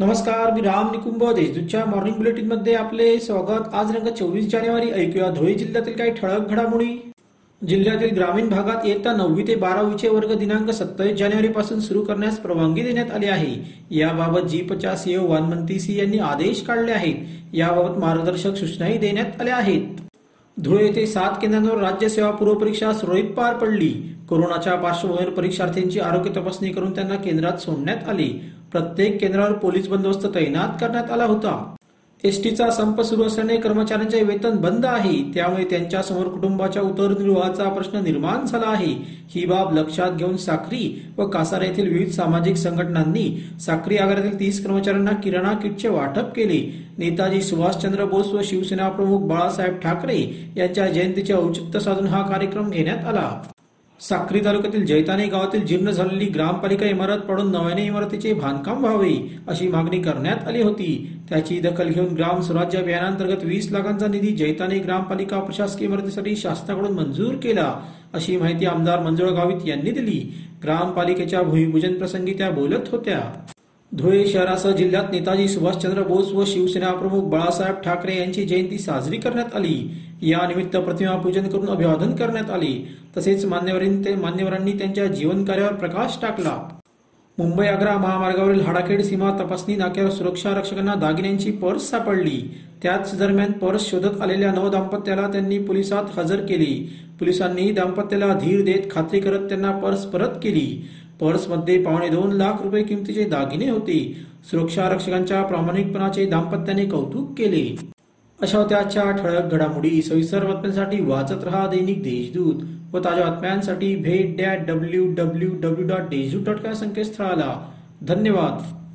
नमस्कार मी राम निकुंभ देशदूतच्या मॉर्निंग बुलेटिनमध्ये आपले स्वागत. आज रंग चोवीस जानेवारी ऐकूया धुळे जिल्ह्यातील काही ठळक घडामोडी. जिल्ह्यातील ग्रामीण भागात इयत्ता नववी ते बारावीचे वर्ग दिनांक सत्तावीस जानेवारी पासून सुरू करण्यास परवानगी देण्यात आली आहे. याबाबत जीपच्या सीओ वानमंती सी यांनी आदेश काढले आहेत. याबाबत मार्गदर्शक सूचनाही देण्यात आल्या आहेत. धुळे येथे सात केंद्रांवर राज्य सेवा पूर्व परीक्षा सुरळीत पार पडली. कोरोनाच्या पार्श्वभूमीवर परीक्षार्थींची आरोग्य तपासणी करून त्यांना केंद्रात सोडण्यात आली. प्रत्येक केंद्रावर पोलीस बंदोबस्त तैनात करण्यात आला होता. एसटीचा संप सुरू असल्याने कर्मचाऱ्यांचे वेतन बंद आहे. त्यामुळे त्यांच्यासमोर कुटुंबाच्या उदरनिर्वाहाचा प्रश्न निर्माण झाला आहे. ही बाब लक्षात घेऊन साक्री व कासारा येथील विविध सामाजिक संघटनांनी साक्री आगारातील तीस कर्मचाऱ्यांना किराणा किटचे वाटप केले. नेताजी सुभाषचंद्र बोस व शिवसेना प्रमुख बाळासाहेब ठाकरे यांच्या जयंतीचे औचित्य साधून हा कार्यक्रम घेण्यात आला. साक्री तालुक्यातील जैताने गावातील जीर्ण झालेली ग्रामपालिका इमारत पडून नव्याने इमारतीचे बांधकाम व्हावे अशी मागणी करण्यात आली होती. त्याची दखल घेऊन ग्राम स्वराज्य अभियानांतर्गत वीस लाखांचा निधी जैताने ग्रामपालिका प्रशासकीय इमारतीसाठी शासनाकडून मंजूर केला अशी माहिती आमदार मंजुळा गावित यांनी दिली. ग्रामपालिकेच्या भूमिपूजन प्रसंगी त्या बोलत होत्या. धुळे शहरासह जिल्ह्यात नेताजी सुभाषचंद्र बोस व शिवसेना प्रमुख बाळासाहेब ठाकरे यांची जयंती साजरी करण्यात आली. या निमित्त प्रतिमा पूजन करून अभिवादन करण्यात आले. तसेच मान्यवरांनी मान्यवरांनी त्यांच्या जीवन कार्यावर प्रकाश टाकला. मुंबई आग्रा महामार्गावरील हाडाखेड सीमा तपासणी नाक्यावर सुरक्षा रक्षकांना दागिन्यांची पर्स सापडली. त्याच दरम्यान पर्स शोधत आलेल्या नव दाम्पत्याला त्यांनी पोलिसात हजर केली. पोलिसांनी दाम्पत्याला धीर देत खात्री करत त्यांना पर्स परत केली. पर्समध्ये पावणे दोन लाख रुपये किमतीचे दागिने होते. सुरक्षा रक्षकांच्या प्रामाणिकपणाचे दाम्पत्याने कौतुक केले. अशा होत्या आजच्या ठळक घडामोडी. सविस्तर बातम्यांसाठी वाचत रहा दैनिक देशदूत व ताज्या बातम्यांसाठी भेट dot W W W dot Deshdoot dot com संकेतस्थळाला. धन्यवाद.